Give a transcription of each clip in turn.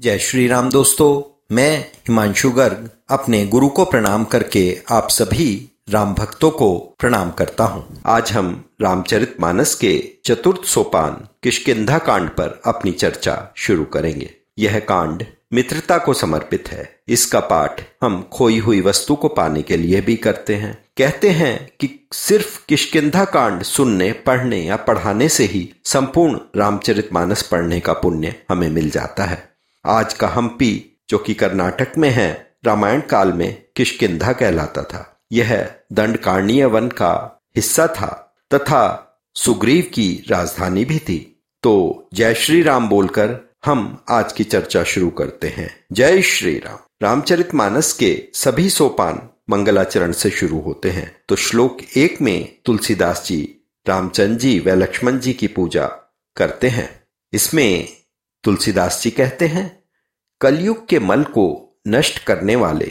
जय श्री राम दोस्तों, मैं हिमांशु गर्ग अपने गुरु को प्रणाम करके आप सभी राम भक्तों को प्रणाम करता हूँ। आज हम रामचरित मानस के चतुर्थ सोपान किशकिंधा कांड पर अपनी चर्चा शुरू करेंगे। यह कांड मित्रता को समर्पित है। इसका पाठ हम खोई हुई वस्तु को पाने के लिए भी करते हैं। कहते हैं कि सिर्फ़ किशकिंधा कांड सुनने, पढ़ने या पढ़ाने से ही संपूर्ण रामचरित मानस पढ़ने का पुण्य हमें मिल जाता है। आज का हम्पी, जो कि कर्नाटक में है, रामायण काल में किशकिंधा कहलाता था। यह दंडकारणीय वन का हिस्सा था, तथा सुग्रीव की राजधानी भी थी। तो जय श्री राम बोलकर हम आज की चर्चा शुरू करते हैं। जय श्री राम। रामचरित मानस के सभी सोपान मंगलाचरण से शुरू होते हैं। तो श्लोक एक में तुलसीदास जी रामचंद्र जी व लक्ष्मण जी की पूजा करते हैं। इसमें तुलसीदास जी कहते हैं, कलयुग के मल को नष्ट करने वाले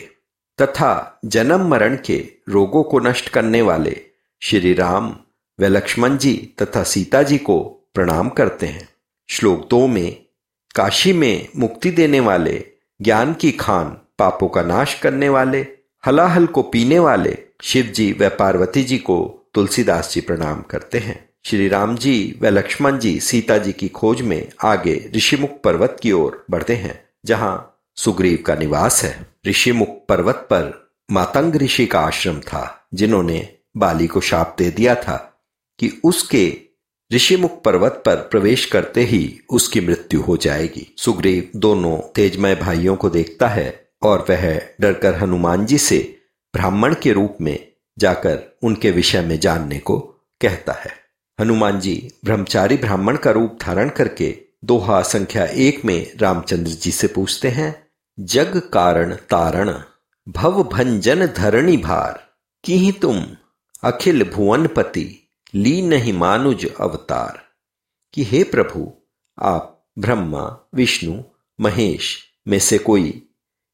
तथा जन्म मरण के रोगों को नष्ट करने वाले श्री राम व लक्ष्मण जी तथा सीता जी को प्रणाम करते हैं। श्लोक दो में, काशी में मुक्ति देने वाले, ज्ञान की खान पापों का नाश करने वाले, हलाहल को पीने वाले शिव जी व पार्वती जी को तुलसीदास जी प्रणाम करते हैं। श्री राम जी व लक्ष्मण जी सीता जी की खोज में आगे ऋषिमुख पर्वत की ओर बढ़ते हैं, जहाँ सुग्रीव का निवास है। ऋषिमुख पर्वत पर मातंग ऋषि का आश्रम था, जिन्होंने बाली को शाप दे दिया था कि उसके ऋषिमुख पर्वत पर प्रवेश करते ही उसकी मृत्यु हो जाएगी। सुग्रीव दोनों तेजमय भाइयों को देखता है और वह डरकर हनुमान जी से ब्राह्मण के रूप में जाकर उनके विषय में जानने को कहता है। हनुमान जी ब्रह्मचारी ब्राह्मण का रूप धारण करके दोहा संख्या एक में रामचंद्र जी से पूछते हैं, जग कारण तारण, भव भंजन धरणी भार की तुम, अखिल भुवनपति ली नहीं मानुज अवतार। कि हे प्रभु, आप ब्रह्मा, विष्णु, महेश में से कोई,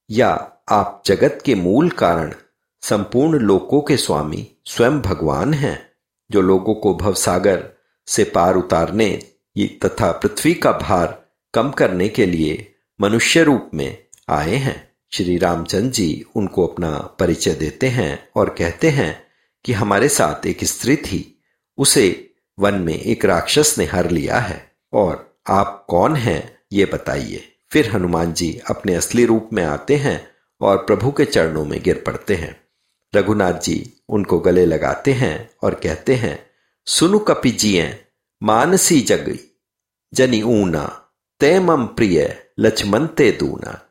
या आप जगत के मूल कारण, संपूर्ण लोकों के स्वामी, स्वयं भगवान हैं? जो लोगों को भवसागर से पार उतारने तथा पृथ्वी का भार कम करने के लिए मनुष्य रूप में आए हैं। श्री रामचंद्र जी उनको अपना परिचय देते हैं और कहते हैं कि हमारे साथ एक स्त्री थी। उसे वन में एक राक्षस ने हर लिया है। और आप कौन हैं ये बताइए। फिर हनुमान जी अपने असली रूप में आते हैं और प्रभु के चरणों में गिर पड़ते हैं। रघुनाथ जी उनको गले लगाते हैं और कहते हैं, सुनु कपि जिये, मानसी जग जनी ऊना, ते मम प्रिय लक्ष्मण ते दूना।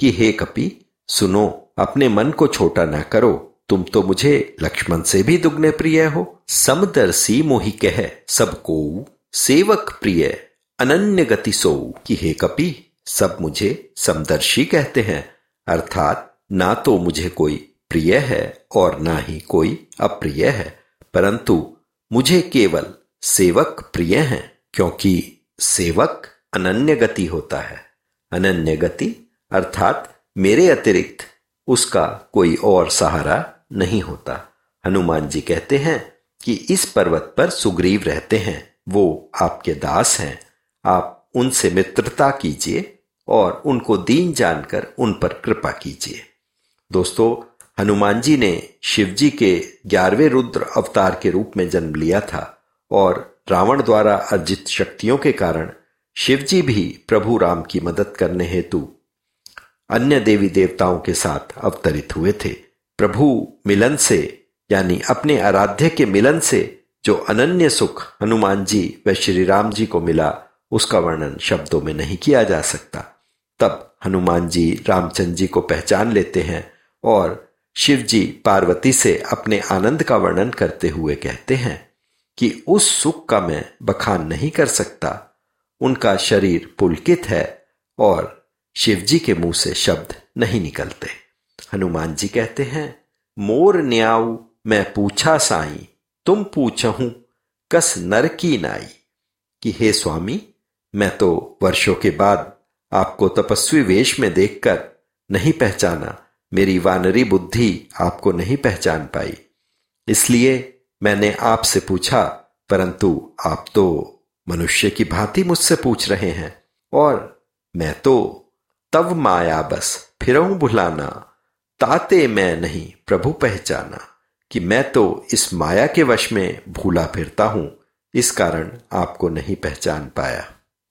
कि हे कपि, सुनो, अपने मन को छोटा न करो, तुम तो मुझे लक्ष्मण से भी दुगने प्रिय हो। समदर्शी मोहि कह सबको सेवक प्रिय, अनन्य गति सो कि हे कपि, सब मुझे समदर्शी कहते हैं, अर्थात ना तो मुझे कोई प्रिय है और ना ही कोई अप्रिय है। परंतु मुझे केवल सेवक प्रिय हैं, क्योंकि सेवक अनन्य गति होता है। अनन्य गति, अर्थात मेरे अतिरिक्त उसका कोई और सहारा नहीं होता। हनुमान जी कहते हैं कि इस पर्वत पर सुग्रीव रहते हैं, वो आपके दास हैं। आप उनसे मित्रता कीजिए और उनको दीन जानकर उन पर कृपा कीजिए। दोस्तों हनुमान जी ने शिवजी के ग्यारहवें रुद्र अवतार के रूप में जन्म लिया था और रावण द्वारा अर्जित शक्तियों के कारण शिवजी भी प्रभु राम की मदद करने हेतु अन्य देवी देवताओं के साथ अवतरित हुए थे। प्रभु मिलन से, यानी अपने आराध्य के मिलन से जो अनन्य सुख हनुमान जी व श्री राम जी को मिला, उसका वर्णन शब्दों में नहीं किया जा सकता। तब हनुमान जी रामचंद्र जी को पहचान लेते हैं और शिव जी पार्वती से अपने आनंद का वर्णन करते हुए कहते हैं कि उस सुख का मैं बखान नहीं कर सकता। उनका शरीर पुलकित है और शिवजी के मुँह से शब्द नहीं निकलते। हनुमान जी कहते हैं, मोर न्याऊ मैं पूछा साई, तुम पूछहूं, कस नर की नाई? कि हे स्वामी, मैं तो वर्षों के बाद आपको तपस्वी वेश में देखकर नहीं पहचाना मेरी वानरी बुद्धि आपको नहीं पहचान पाई। इसलिए मैंने आपसे पूछा, परंतु आप तो मनुष्य की भांति मुझसे पूछ रहे हैं, और मैं तो तब माया बस फिर भुलाना, ताते मैं नहीं प्रभु पहचाना, कि मैं तो इस माया के वश में भूला फिरता हूँ, इस कारण आपको नहीं पहचान पाया।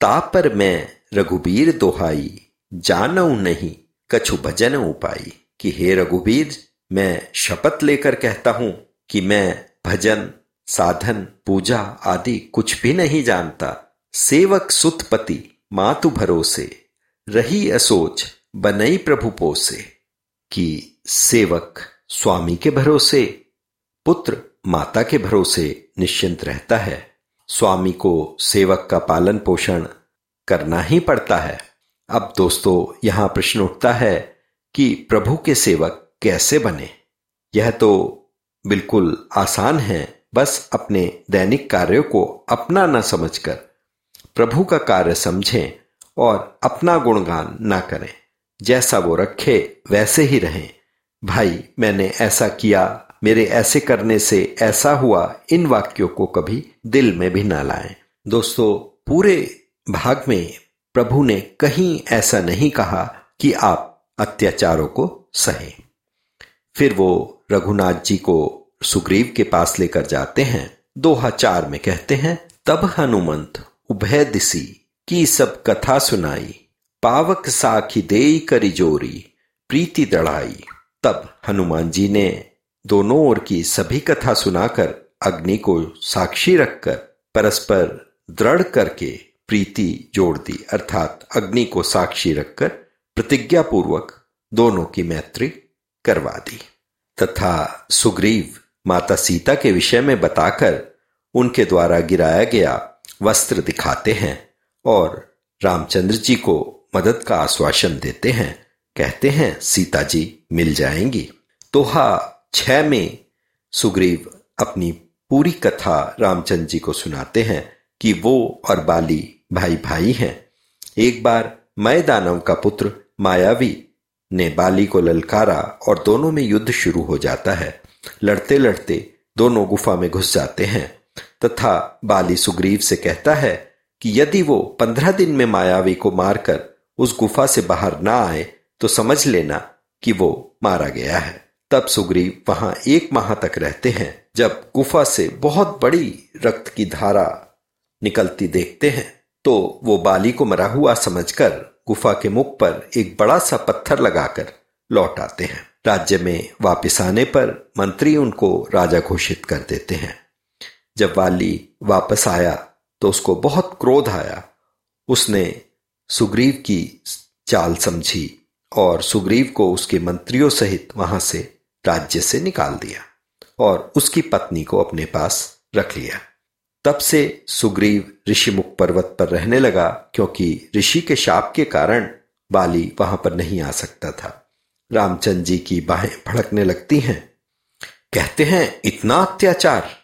ता पर मैं रघुबीर दोहाई, जानऊ नहीं, कछु भजन उपाई कि हे रघुबीर, मैं शपथ लेकर कहता हूँ कि मैं भजन, साधन, पूजा आदि कुछ भी नहीं जानता। सेवक सुतपति, मातु भरोसे, रही असोच, बनई प्रभु पोसे। कि सेवक स्वामी के भरोसे, पुत्र माता के भरोसे निश्चिंत रहता है। स्वामी को सेवक का पालन पोषण करना ही पड़ता है। अब दोस्तों, यहाँ प्रश्न उठता है कि प्रभु के सेवक कैसे बने? यह तो बिल्कुल आसान है, बस अपने दैनिक कार्यों को अपना न समझकर, प्रभु का कार्य समझें और अपना गुणगान ना करें। जैसा वो रखे, वैसे ही रहें। भाई, मैंने ऐसा किया, मेरे ऐसे करने से ऐसा हुआ, इन वाक्यों को कभी दिल में भी ना लाएँ। दोस्तों, पूरे भाग में प्रभु ने कहीं ऐसा नहीं कहा कि आप अत्याचारों को सहे। फिर वो रघुनाथ जी को सुग्रीव के पास लेकर जाते हैं। दोहा चार में कहते हैं, तब हनुमंत, उभय दिशी की सब कथा सुनाई, पावक साखी दे करी जोरी, प्रीति दढ़ाई तब हनुमान जी ने दोनों ओर की सभी कथा सुनाकर, अग्नि को साक्षी रखकर, परस्पर दृढ़ करके प्रीति जोड़ दी। अर्थात अग्नि को साक्षी रखकर प्रतिज्ञा पूर्वक दोनों की मैत्री करवा दी। तथा सुग्रीव माता सीता के विषय में बताकर उनके द्वारा गिराया गया वस्त्र दिखाते हैं और रामचंद्र जी को मदद का आश्वासन देते हैं। कहते हैं, सीता जी, मिल जाएँगी। तोहा छह में सुग्रीव अपनी पूरी कथा रामचंद्र जी को सुनाते हैं कि वो और बाली भाई भाई हैं। एक बार मैं दानव का पुत्र मायावी ने बाली को ललकारा और दोनों में युद्ध शुरू हो जाता है। लड़ते लड़ते दोनों गुफा में घुस जाते हैं। तथा बाली सुग्रीव से कहता है कि यदि वो पंद्रह दिन में मायावी को मारकर उस गुफा से बाहर ना आए तो समझ लेना कि वो मारा गया है। तब सुग्रीव वहाँ एक माह तक रहते हैं, जब गुफा से बहुत बड़ी रक्त की धारा निकलती देखते हैं। तो वो बाली को मरा हुआ समझकर गुफा के मुख पर एक बड़ा सा पत्थर लगाकर लौट आते हैं। राज्य में वापस आने पर मंत्री उनको राजा घोषित कर देते हैं। जब वाली वापस आया तो उसको बहुत क्रोध आया। उसने सुग्रीव की चाल समझी और सुग्रीव को उसके मंत्रियों सहित वहाँ से राज्य से निकाल दिया और उसकी पत्नी को अपने पास रख लिया। तब से सुग्रीव ऋषिमुख पर्वत पर रहने लगा, क्योंकि ऋषि के शाप के कारण बाली वहाँ पर नहीं आ सकता था। रामचंद्र जी की बाहें भड़कने लगती हैं। कहते हैं, इतना अत्याचार!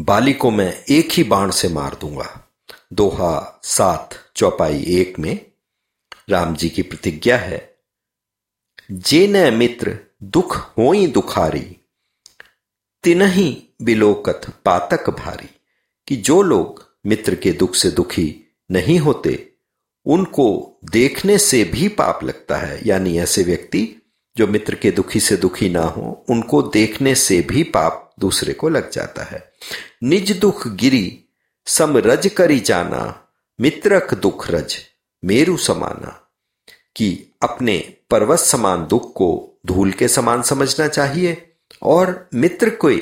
बाली को मैं एक ही बाण से मार दूँगा। दोहा सात, चौपाई एक में राम जी की प्रतिज्ञा है। जे न मित्र, दुख होई दुखारी, तिनही बिलोकत पातक भारी। कि जो लोग मित्र के दुख से दुखी नहीं होते, उनको देखने से भी पाप लगता है। यानी ऐसे व्यक्ति जो मित्र के दुखी से दुखी ना हो, उनको देखने से भी पाप दूसरे को लग जाता है। निज दुख गिरी, सम रज करी जाना, मित्रक दुख रज, मेरु समाना। कि अपने पर्वत समान दुख को धूल के समान समझना चाहिए, और मित्र के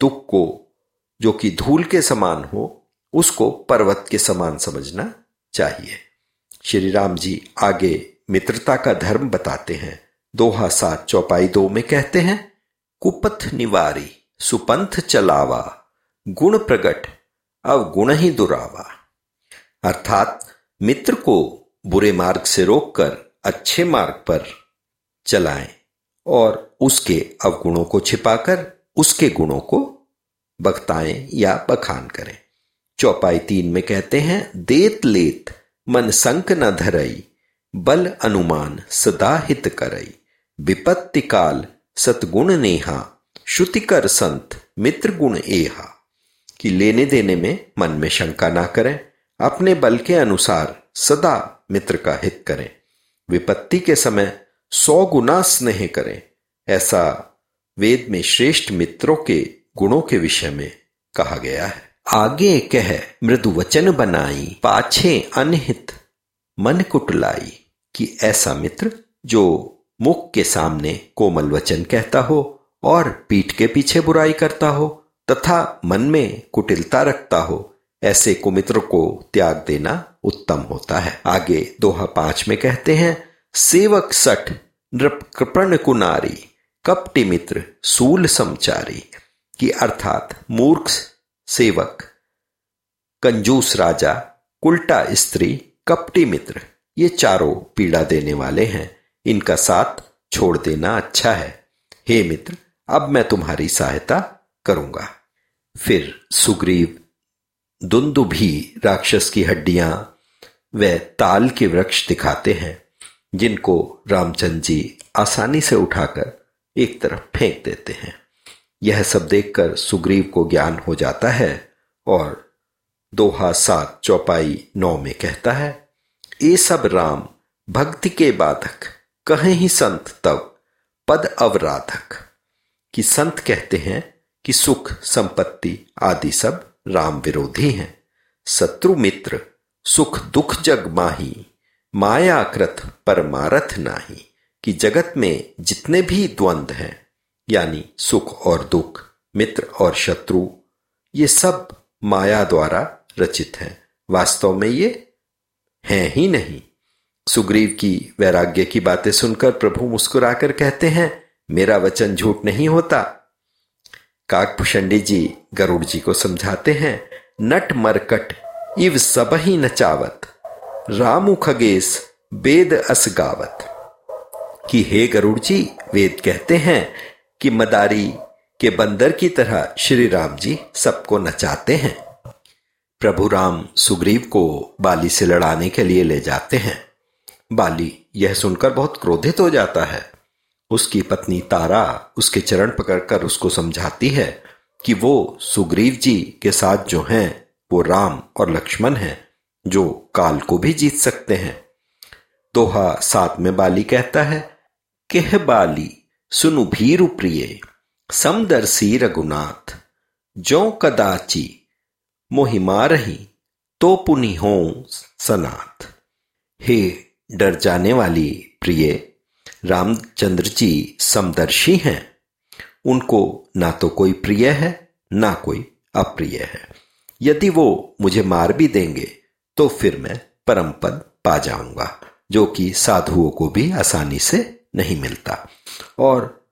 दुख को जो कि धूल के समान हो, उसको पर्वत के समान समझना चाहिए। श्री राम जी आगे मित्रता का धर्म बताते हैं। दोहा सात चौपाई दो में कहते हैं, कुपथ निवारी, सुपंथ चलावा, गुण प्रगट, अवगुण ही दुरावा। अर्थात, मित्र को बुरे मार्ग से रोककर, अच्छे मार्ग पर चलाएँ और उसके अवगुणों को छिपाकर, उसके गुणों को बखताएँ या बखान करें। चौपाई तीन में कहते हैं, देत लेत, मन संक न धरई, बल अनुमान सदा हित करई। विपत्ति काल सतगुण नेहा, श्रुतिकर संत मित्र गुण एहा। कि लेने देने में मन में शंका ना करें, अपने बल के अनुसार सदा मित्र का हित करें। विपत्ति के समय सौ गुना स्नेह करें। ऐसा वेद में श्रेष्ठ मित्रों के गुणों के विषय में कहा गया है। आगे कह, मृदु वचन बनाई, पाछे अनहित, मन कुटलाई, कि ऐसा मित्र, जो मुख के सामने कोमल वचन कहता हो, और पीठ के पीछे बुराई करता हो, तथा मन में कुटिलता रखता हो, ऐसे कुमित्र को त्याग देना उत्तम होता है। आगे दोहा पाँच में कहते हैं, सेवक सठ, नृप कृपण कुनारी, कपटी मित्र, सूल समचारी। की अर्थात मूर्ख सेवक, कंजूस राजा उल्टा स्त्री, कपटी मित्र, ये चारों पीड़ा देने वाले हैं। इनका साथ छोड़ देना अच्छा है। हे मित्र, अब मैं तुम्हारी सहायता करूँगा। फिर सुग्रीव, दुंदु भी राक्षस की हड्डियाँ व ताल के वृक्ष दिखाते हैं, जिनको रामचंद्र जी आसानी से उठाकर एक तरफ़ फेंक देते हैं। यह सब देखकर सुग्रीव को ज्ञान हो जाता है और दोहा सात चौपाई नौ में कहता है, ये सब राम, भक्ति के बाधक, कहे ही संत तब, पद अवराधक। कि संत कहते हैं कि सुख, संपत्ति आदि सब राम विरोधी हैं। शत्रु मित्र, सुख दुख जग माही, मायाकृत परमारथ नाही, कि जगत में जितने भी द्वंद्व हैं यानी सुख और दुख, मित्र और शत्रु, ये सब माया द्वारा रचित हैं। वास्तव में ये हैं ही नहीं। सुग्रीव की वैराग्य की बातें सुनकर प्रभु मुस्कुराकर कहते हैं, मेरा वचन झूठ नहीं होता। काकभूषणी जी गरुड़ जी को समझाते हैं, नट मरकट, इव सब ही नचावत रामु खगेश वेद असगावत कि हे गरुड़ जी, वेद कहते हैं कि मदारी के बंदर की तरह श्री राम जी सबको नचाते हैं। प्रभु राम सुग्रीव को बाली से लड़ाने के लिए ले जाते हैं। बाली यह सुनकर बहुत क्रोधित हो जाता है। उसकी पत्नी तारा उसके चरण पकड़कर उसको समझाती है कि वो सुग्रीव जी के साथ जो हैं, वो राम और लक्ष्मण हैं, जो काल को भी जीत सकते हैं। दोहा सात में बाली कहता है केह बाली सुनु भीरु प्रिय समदर्शी रघुनाथ जो कदाची मोहिमा रही तो पुनि हो सनाथ। हे डर जाने वाली प्रिय, रामचंद्र जी समदर्शी हैं। उनको ना तो कोई प्रिय है, ना कोई अप्रिय है। यदि वो मुझे मार भी देंगे तो फिर मैं परम पद पा जाऊँगा, जो कि साधुओं को भी आसानी से नहीं मिलता। और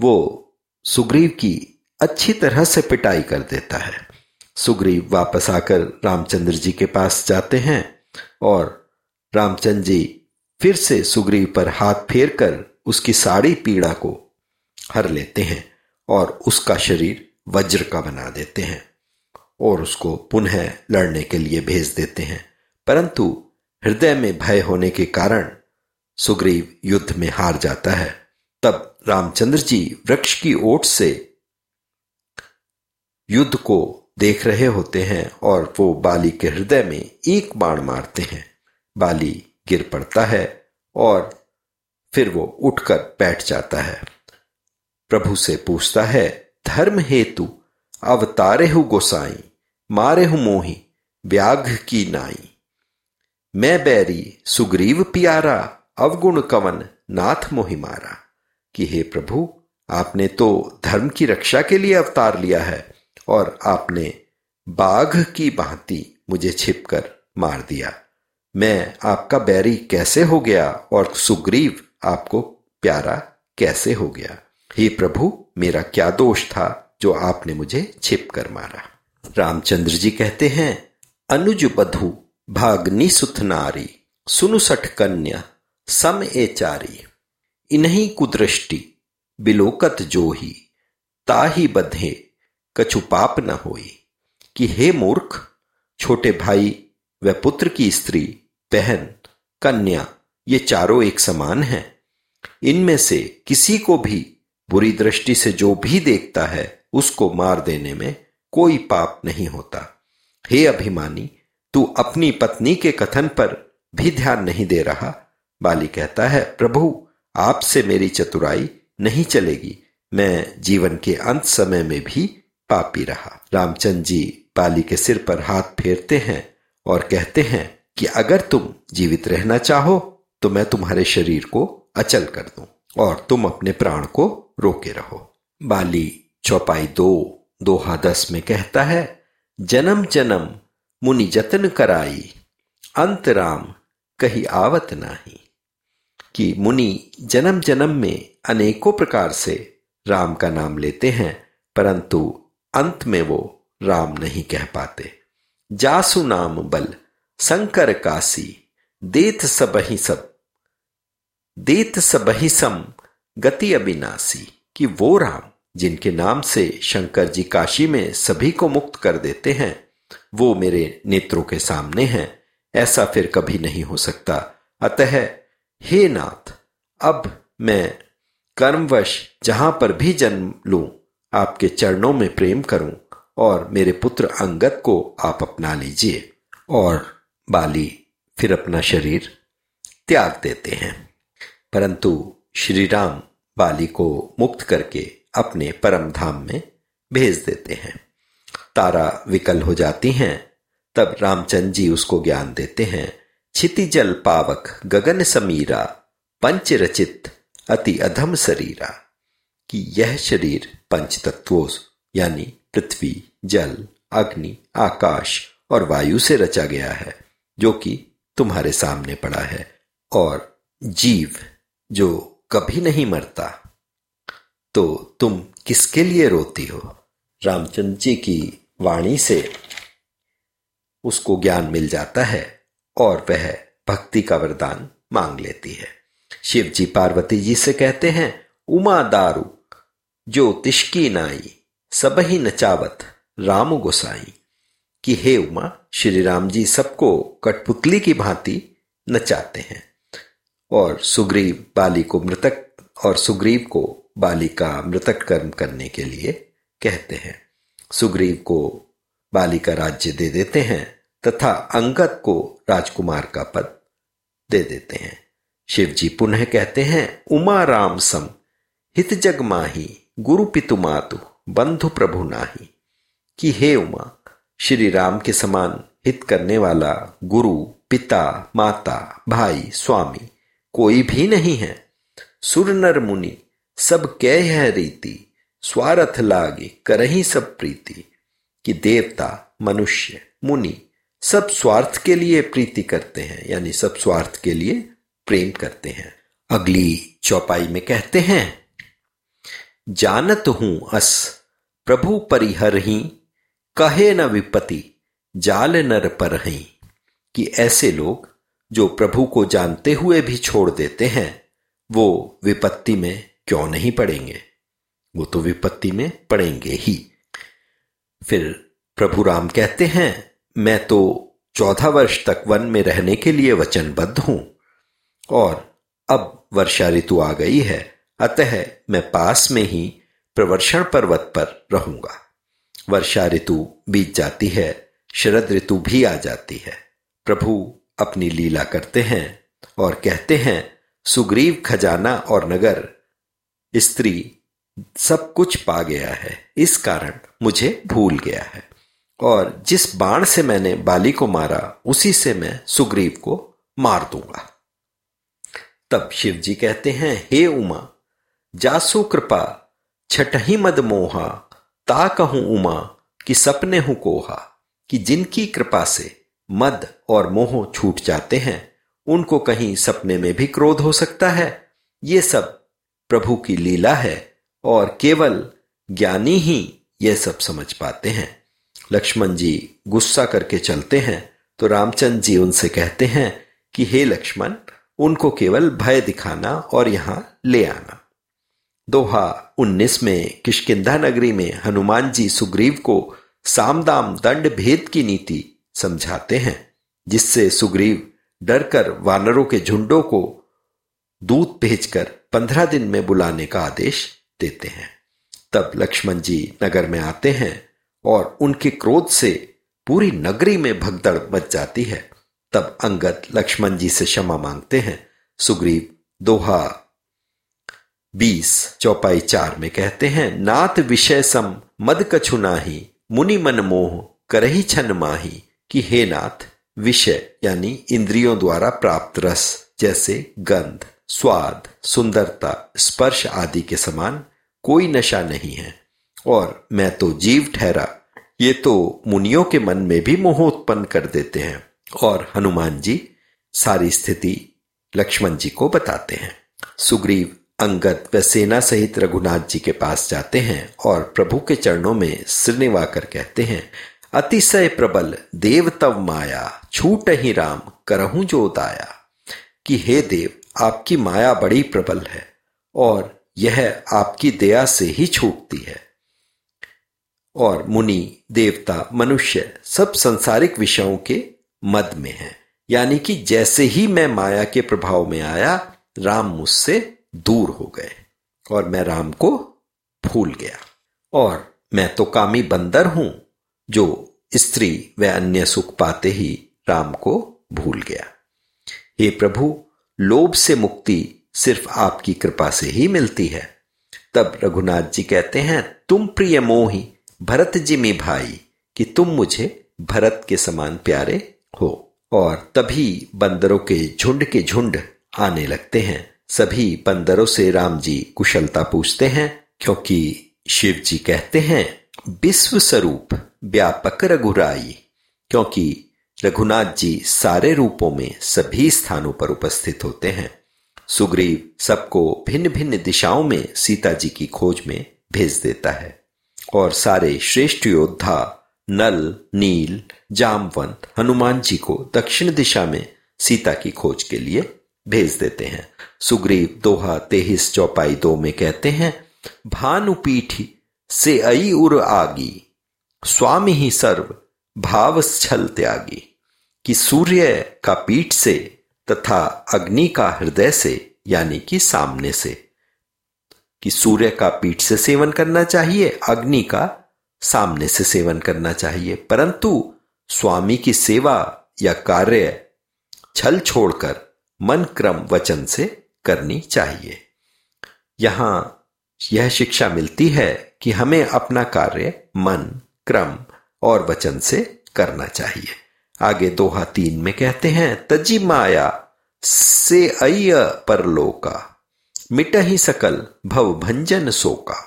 वो सुग्रीव की अच्छी तरह से पिटाई कर देता है। सुग्रीव वापस आकर रामचंद्र जी के पास जाते हैं और रामचंद्र जी फिर से सुग्रीव पर हाथ फेर कर उसकी साड़ी पीड़ा को हर लेते हैं और उसका शरीर वज्र का बना देते हैं और उसको पुनः लड़ने के लिए भेज देते हैं। परंतु हृदय में भय होने के कारण सुग्रीव युद्ध में हार जाता है। तब रामचंद्र जी वृक्ष की ओट से युद्ध को देख रहे होते हैं और वो बाली के हृदय में एक बाण मारते हैं। बाली गिर पड़ता है और फिर वो उठकर बैठ जाता है। प्रभु से पूछता है, धर्म हेतु, अवतारे हु गोसाई, मारे हु मोही व्याघ की नाई। मैं बैरी सुग्रीव प्यारा अवगुण कवन नाथ मोहि मारा, कि हे प्रभु, आपने तो धर्म की रक्षा के लिए अवतार लिया है, और आपने बाघ की भांति मुझे छिपकर मार दिया। मैं आपका बैरी कैसे हो गया, और सुग्रीव आपको प्यारा कैसे हो गया? हे प्रभु, मेरा क्या दोष था जो आपने मुझे छिप कर मारा? रामचंद्र जी कहते हैं, अनुज बधु भागनी सुथ नारी सुनु सठ कन्या सम ए चारी इन्हीं कुदृष्टि, बिलोकत जो ही ताही बधे, कछु पाप न होई। कि हे मूर्ख, छोटे भाई, व पुत्र की स्त्री, बहन, कन्या, ये चारों एक समान हैं। इनमें से किसी को भी बुरी दृष्टि से जो भी देखता है, उसको मार देने में कोई पाप नहीं होता। हे अभिमानी, तू अपनी पत्नी के कथन पर भी ध्यान नहीं दे रहा? बाली कहता है, प्रभु, आपसे मेरी चतुराई नहीं चलेगी। मैं जीवन के अंत समय में भी पापी रहा। रामचंद्र जी बाली के सिर पर हाथ फेरते हैं और कहते हैं कि अगर तुम जीवित रहना चाहो तो मैं तुम्हारे शरीर को अचल कर दूँ और तुम अपने प्राण को रोके रहो। बाली चौपाई दो, दोहा दस में कहता है, जन्म जन्म, मुनि जतन कराई अंत राम कही आवत नाही। कि मुनि जन्म जन्म में अनेकों प्रकार से राम का नाम लेते हैं, परंतु अंत में वो राम नहीं कह पाते। जासु नाम बल, शंकर काशी, देत सबही सब, देत सबही सम, गति अविनाशी, कि वो राम, जिनके नाम से शंकर जी काशी में सभी को मुक्त कर देते हैं, वो मेरे नेत्रों के सामने हैं, ऐसा फिर कभी नहीं हो सकता। अतः हे नाथ, अब मैं कर्मवश जहाँ पर भी जन्म लूँ, आपके चरणों में प्रेम करूँ और मेरे पुत्र अंगद को आप अपना लीजिए और बाली फिर अपना शरीर त्याग देते हैं। परंतु श्री राम बाली को मुक्त करके अपने परम धाम में भेज देते हैं। तारा विकल हो जाती हैं, तब रामचंद्र जी उसको ज्ञान देते हैं छिति जल पावक गगन समीरा पंच रचित अति अधम शरीरा, कि यह शरीर पंच तत्वों यानी पृथ्वी, जल, अग्नि, आकाश और वायु से रचा गया है, जो कि तुम्हारे सामने पड़ा है, और जीव जो कभी नहीं मरता। तो तुम किसके लिए रोती हो? रामचंद्र जी की वाणी से उसको ज्ञान मिल जाता है। और वह भक्ति का वरदान मांग लेती है। शिव जी पार्वती जी से कहते हैं, उमा दारू, जो तिश्की नाई, सब ही नचावत राम गोसाई। कि हे उमा, श्री राम जी सबको कठपुतली की भांति नचाते हैं। और सुग्रीव बाली को मृतक, और सुग्रीव को बाली का मृतक कर्म करने के लिए कहते हैं। सुग्रीव को बाली का राज्य दे देते हैं। तथा अंगद को राजकुमार का पद दे देते हैं। शिव जी पुनः कहते हैं, उमा राम सम, हित जग माही, गुरु पितु मातु, बंधु प्रभु नाही। कि हे उमा, श्री राम के समान हित करने वाला गुरु, पिता, माता, भाई, स्वामी कोई भी नहीं है। सुर नर मुनि, सब कह है रीति, स्वार्थ लागे, करही सब प्रीति। कि देवता, मनुष्य, मुनि सब स्वार्थ के लिए प्रीति करते हैं, यानी सब स्वार्थ के लिए प्रेम करते हैं। अगली चौपाई में कहते हैं, जानत हूँ अस, प्रभु परिहर ही, कहे न विपति जाल नर पर ही। कि ऐसे लोग, जो प्रभु को जानते हुए भी छोड़ देते हैं, वो विपत्ति में क्यों नहीं पड़ेंगे? वो तो विपत्ति में पड़ेंगे ही। फिर प्रभु राम कहते हैं मैं तो चौदह वर्ष तक वन में रहने के लिए वचनबद्ध हूँ। और अब वर्षा ऋतु आ गई है, अतः मैं पास में ही प्रवर्षण पर्वत पर रहूँगा। वर्षा ऋतु बीत जाती है, शरद ऋतु भी आ जाती है। प्रभु अपनी लीला करते हैं और कहते हैं, सुग्रीव खजाना और नगर, स्त्री सब कुछ पा गया है, इस कारण मुझे भूल गया है। और जिस बाण से मैंने बाली को मारा, उसी से मैं सुग्रीव को मार दूँगा। तब शिव जी कहते हैं, हे उमा, जासु कृपा, छठही मद मोहा, ता कहूँ उमा कि सपने हूँ कोहा, कि जिनकी कृपा से मद और मोह छूट जाते हैं, उनको कहीं सपने में भी क्रोध हो सकता है। ये सब प्रभु की लीला है और केवल ज्ञानी ही यह सब समझ पाते हैं। लक्ष्मण जी गुस्सा करके चलते हैं तो रामचंद्र जी उनसे कहते हैं कि, हे लक्ष्मण, उनको केवल भय दिखाना और यहाँ ले आना। दोहा उन्नीस में किशकिंधा नगरी में हनुमान जी सुग्रीव को सामदाम दंड भेद की नीति समझाते हैं, जिससे सुग्रीव डरकर वानरों के झुंडों को दूत भेजकर पंद्रह दिन में बुलाने का आदेश देते हैं। तब लक्ष्मण जी नगर में आते हैं और उनके क्रोध से पूरी नगरी में भगदड़ मच जाती है। तब अंगद लक्ष्मण जी से क्षमा मांगते हैं। सुग्रीव दोहा बीस चौपाई चार में कहते हैं, नाथ विषय सम मद कछु नाही, मुनि मन मोह करही छन माही, कि हे नाथ, विषय यानी इंद्रियों द्वारा प्राप्त रस जैसे गंध, स्वाद, सुंदरता, स्पर्श आदि के समान कोई नशा नहीं है। और मैं तो जीव ठहरा, ये तो मुनियों के मन में भी मोह उत्पन्न कर देते हैं। और हनुमान जी सारी स्थिति लक्ष्मण जी को बताते हैं। सुग्रीव, अंगद व सेना सहित रघुनाथ जी के पास जाते हैं और प्रभु के चरणों में सिर निवाकर कहते हैं, अतिशय प्रबल देव तव माया, छूट ही राम, करहूं जो दाया। कि हे देव, आपकी माया बड़ी प्रबल है और यह आपकी दया से ही छूटती है। और मुनि, देवता, मनुष्य सब संसारिक विषयों के मद में है। यानी कि जैसे ही मैं माया के प्रभाव में आया, राम मुझसे दूर हो गए और मैं राम को भूल गया। और मैं तो कामी बंदर हूँ, जो स्त्री व अन्य सुख पाते ही राम को भूल गया। हे प्रभु, लोभ से मुक्ति सिर्फ़ आपकी कृपा से ही मिलती है। तब रघुनाथ जी कहते हैं, तुम प्रिय मोही भरत जी में भाई कि तुम मुझे भरत के समान प्यारे हो। और तभी बंदरों के झुंड के झुंड आने लगते हैं। सभी बंदरों से राम जी कुशलता पूछते हैं, क्योंकि शिव जी कहते हैं, विश्व स्वरूप व्यापक रघुराई, क्योंकि रघुनाथ जी सारे रूपों में सभी स्थानों पर उपस्थित होते हैं। सुग्रीव सबको भिन्न भिन्न दिशाओं में सीता जी की खोज में भेज देता है। और सारे श्रेष्ठ योद्धा, नल, नील, जामवंत, हनुमान जी को दक्षिण दिशा में सीता की खोज के लिए भेज देते हैं। सुग्रीव दोहा तेहिस चौपाई दो में कहते हैं, भानुपीठ से अई उर आगी, स्वामी ही सर्व भाव छल त्यागी, कि सूर्य का पीठ से तथा अग्नि का हृदय से, यानी कि सामने से। कि सूर्य का पीठ से सेवन करना चाहिए, अग्नि का सामने से सेवन करना चाहिए। परंतु स्वामी की सेवा या कार्य छल छोड़कर मन क्रम वचन से करनी चाहिए। यहाँ यह शिक्षा मिलती है कि हमें अपना कार्य मन, क्रम और वचन से करना चाहिए। आगे दोहा तीन में कहते हैं, तजी माया से अय परलोका। मिट ही सकल भव भंजन सोका।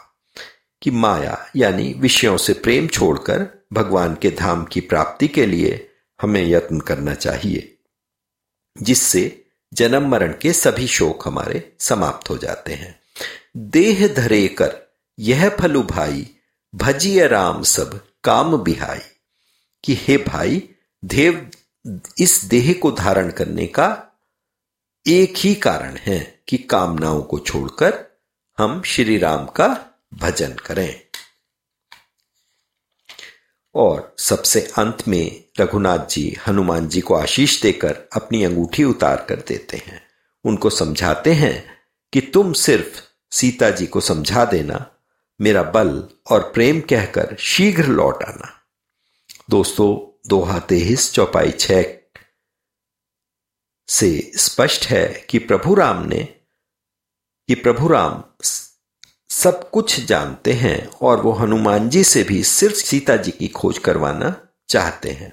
कि माया, यानी विषयों से प्रेम छोड़कर भगवान के धाम की प्राप्ति के लिए हमें यत्न करना चाहिए, जिससे जन्म मरण के सभी शोक हमारे समाप्त हो जाते हैं। देह धरे कर यह फलु भाई, भजिय राम सब काम बिहाई। कि हे भाई, देव इस देह को धारण करने का एक ही कारण है। कि कामनाओं को छोड़कर हम श्री राम का भजन करें। और सबसे अंत में रघुनाथ जी हनुमान जी को आशीष देकर अपनी अंगूठी उतार कर देते हैं। उनको समझाते हैं कि तुम सिर्फ़ सीता जी को समझा देना, मेरा बल और प्रेम कहकर शीघ्र लौट आना। दोस्तों दोहा तेईस चौपाई छ से स्पष्ट है कि प्रभु राम ने, कि प्रभु राम सब कुछ जानते हैं और वो हनुमान जी से भी सिर्फ़ सीता जी की खोज करवाना चाहते हैं।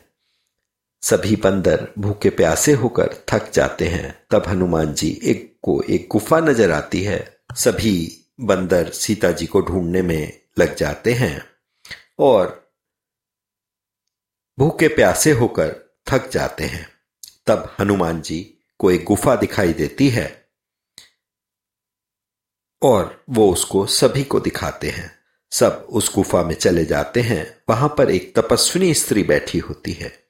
सभी बंदर भूखे प्यासे होकर थक जाते हैं। तब हनुमान जी एक को एक गुफा नज़र आती है। सभी बंदर सीता जी को ढूँढने में लग जाते हैं और भूखे प्यासे होकर थक जाते हैं। तब हनुमान जी को एक गुफा दिखाई देती है और वो उसको सभी को दिखाते हैं। सब उस गुफा में चले जाते हैं। वहाँ पर एक तपस्विनी स्त्री बैठी होती है।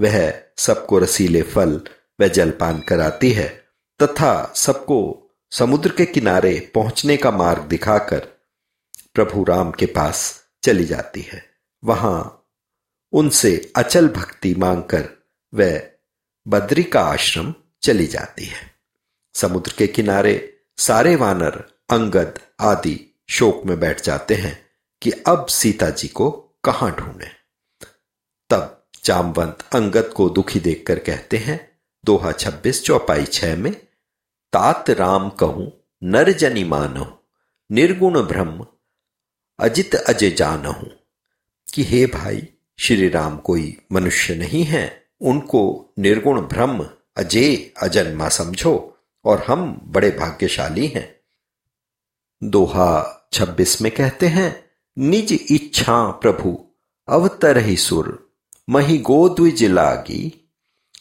वह सबको रसीले फल व जलपान कराती है तथा सबको समुद्र के किनारे पहुँचने का मार्ग दिखाकर प्रभु राम के पास चली जाती है। वहाँ उनसे अचल भक्ति मांगकर वह बद्री का आश्रम चली जाती है। समुद्र के किनारे सारे वानर, अंगद आदि शोक में बैठ जाते हैं कि अब सीता जी को कहाँ ढूंढे। तब जामवंत अंगद को दुखी देखकर कहते हैं, दोहा छब्बीस चौपाई छह में, तात राम कहूँ नर जनी मानहु, निर्गुण ब्रह्म, अजित अजय जानहु, कि हे भाई, श्री राम कोई मनुष्य नहीं है उनको निर्गुण ब्रह्म, अजय अजन्मा समझो, और हम बड़े भाग्यशाली हैं। दोहा छब्बीस में कहते हैं, निज इच्छा प्रभु, अवतर ही सुर, मही गोद्विज लागी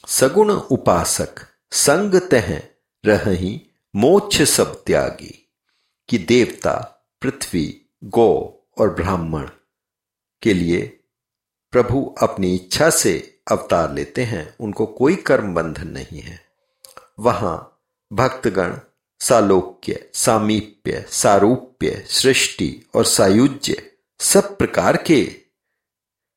सगुण उपासक, संग तह रही मोक्ष सब त्यागी, कि देवता, पृथ्वी, गौ और ब्राह्मण के लिए प्रभु अपनी इच्छा से अवतार लेते हैं। उनको कोई कर्म बंधन नहीं है। वहाँ भक्तगण, सालोक्य, सामीप्य, सारूप्य, सृष्टि और सायुज्य सब प्रकार के,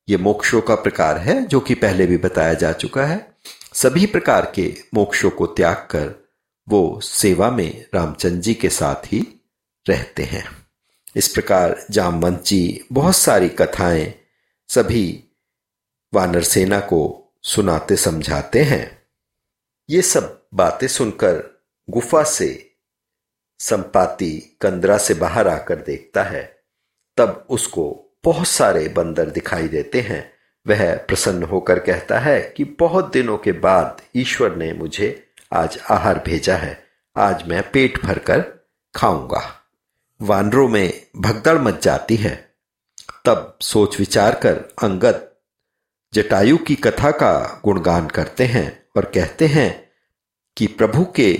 ये मोक्षों का प्रकार है, जो कि पहले भी बताया जा चुका है। सभी प्रकार के मोक्षों को त्याग कर वो सेवा में रामचंद्र जी के साथ ही रहते हैं। इस प्रकार जामवंत जी बहुत सारी कथाएँ सभी वानर सेना को सुनाते समझाते हैं। ये सब बातें सुनकर गुफा से संपाति कंदरा से बाहर आकर देखता है। तब उसको बहुत सारे बंदर दिखाई देते हैं। वह प्रसन्न होकर कहता है कि बहुत दिनों के बाद ईश्वर ने मुझे आज आहार भेजा है। आज मैं पेट भरकर खाऊँगा। वानरों में भगदड़ मच जाती है। तब सोच विचार कर अंगद जटायु की कथा का गुणगान करते हैं और कहते हैं कि प्रभु के,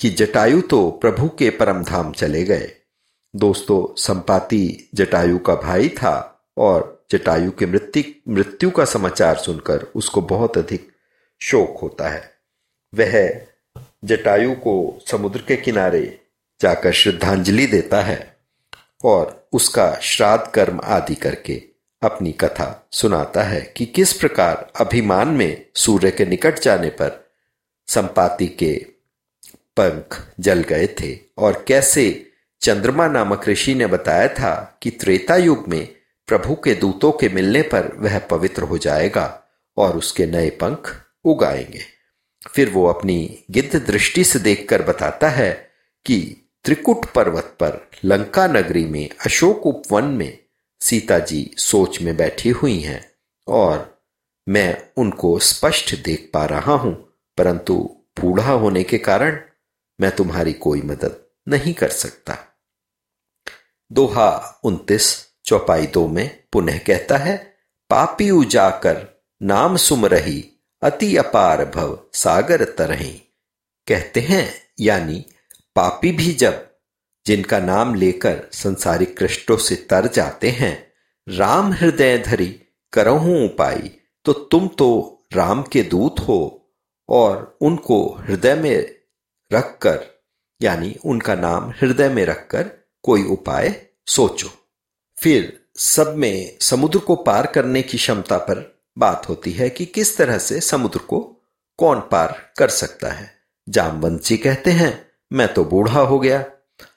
कि जटायु तो प्रभु के परम धाम चले गए। दोस्तों, संपाति जटायु का भाई था और जटायु के मृत्यु मृत्यु का समाचार सुनकर उसको बहुत अधिक शोक होता है। वह जटायु को समुद्र के किनारे जाकर श्रद्धांजलि देता है और उसका श्राद्ध कर्म आदि करके अपनी कथा सुनाता है कि किस प्रकार अभिमान में सूर्य के निकट जाने पर संपाति के पंख जल गए थे और कैसे चंद्रमा नामक ऋषि ने बताया था कि त्रेता युग में प्रभु के दूतों के मिलने पर वह पवित्र हो जाएगा और उसके नए पंख उगाएँगे। फिर वो अपनी गिद्ध दृष्टि से देखकर बताता है कि त्रिकुट पर्वत पर लंका नगरी में अशोक उपवन में सीता जी सोच में बैठी हुई हैं और मैं उनको स्पष्ट देख पा रहा हूँ, परंतु बूढ़ा होने के कारण मैं तुम्हारी कोई मदद नहीं कर सकता। दोहा उन्तीस चौपाई दो में पुनः कहता है, पापी उजाकर नाम सुम रही, अति अपार भव सागर तरही। कहते हैं, यानी पापी भी जब जिनका नाम लेकर संसारिक कृष्टों से तर जाते हैं, राम हृदय धरी करहू उपाय तो तुम तो राम के दूत हो और उनको हृदय में रखकर, यानी उनका नाम हृदय में रखकर कोई उपाय सोचो। फिर सब में समुद्र को पार करने की क्षमता पर बात होती है कि किस तरह से समुद्र को कौन पार कर सकता है। जामवंत जी कहते हैं मैं तो बूढ़ा हो गया।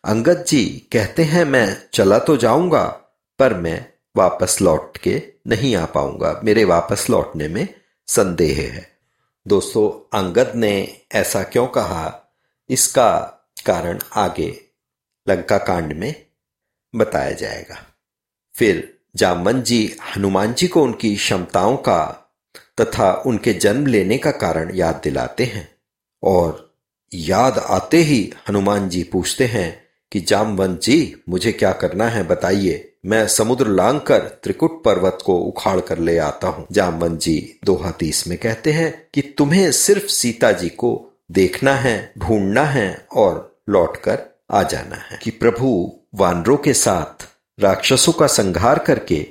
अंगद जी कहते हैं, मैं चला तो जाऊँगा, पर मैं वापस लौट के नहीं आ पाऊँगा। मेरे वापस लौटने में संदेह है। दोस्तों, अंगद ने ऐसा क्यों कहा? इसका कारण आगे लंका कांड में बताया जाएगा। फिर जामन जी हनुमान जी को उनकी क्षमताओं का तथा उनके जन्म लेने का कारण याद दिलाते हैं और याद आते ही हनुमान जी पूछते हैं कि, जामवंत जी, मुझे क्या करना है बताइए। मैं समुद्र लांग कर त्रिकुट पर्वत को उखाड़ कर ले आता हूँ। जामवंत जी दोहा तीस में कहते हैं कि, तुम्हें सिर्फ़ सीता जी को देखना है, ढूंढना है और लौट कर आ जाना है। कि प्रभु वानरों के साथ राक्षसों का संहार करके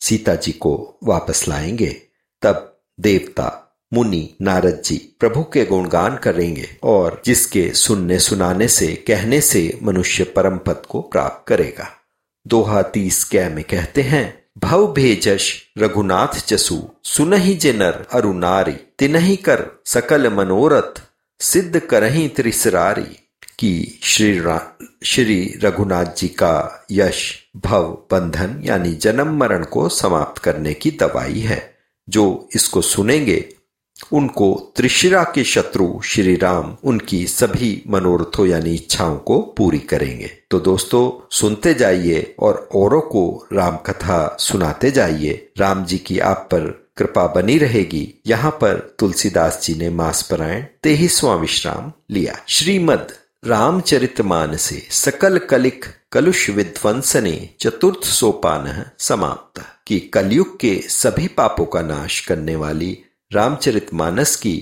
सीता जी को वापस लाएँगे, तब देवता मुनि नारद जी प्रभु के गुणगान करेंगे और जिसके सुनने सुनाने से, कहने से मनुष्य परम पद को प्राप्त करेगा। दोहा तीस कै में कहते हैं, भव भेजश रघुनाथ जसु सुनहि जे नर अरुनारी तिनहि कर सकल मनोरथ, सिद्ध करही त्रिसरारी, की श्री श्री रघुनाथ जी का यश भव बंधन यानी जन्म मरण को समाप्त करने की दवाई है। जो इसको सुनेंगे उनको त्रिशिरा के शत्रु श्री राम, उनकी सभी मनोरथों यानी इच्छाओं को पूरी करेंगे। तो दोस्तों, सुनते जाइए और औरों को राम कथा सुनाते जाइए। राम जी की आप पर कृपा बनी रहेगी। यहाँ पर तुलसीदास जी ने मास परायण तेईसवां विश्राम लिया। श्रीमद रामचरितमानसे सकल कलिक कलुष विध्वंसने चतुर्थ सोपान समाप्त। की कलयुग के सभी पापों का नाश करने वाली रामचरितमानस की,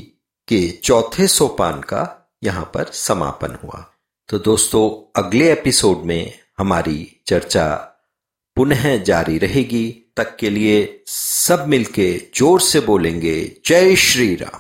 के चौथे सोपान का यहाँ पर समापन हुआ। तो दोस्तों, अगले एपिसोड में हमारी चर्चा पुनः जारी रहेगी। तक के लिए सब मिलके ज़ोर से बोलेंगे, जय श्री राम।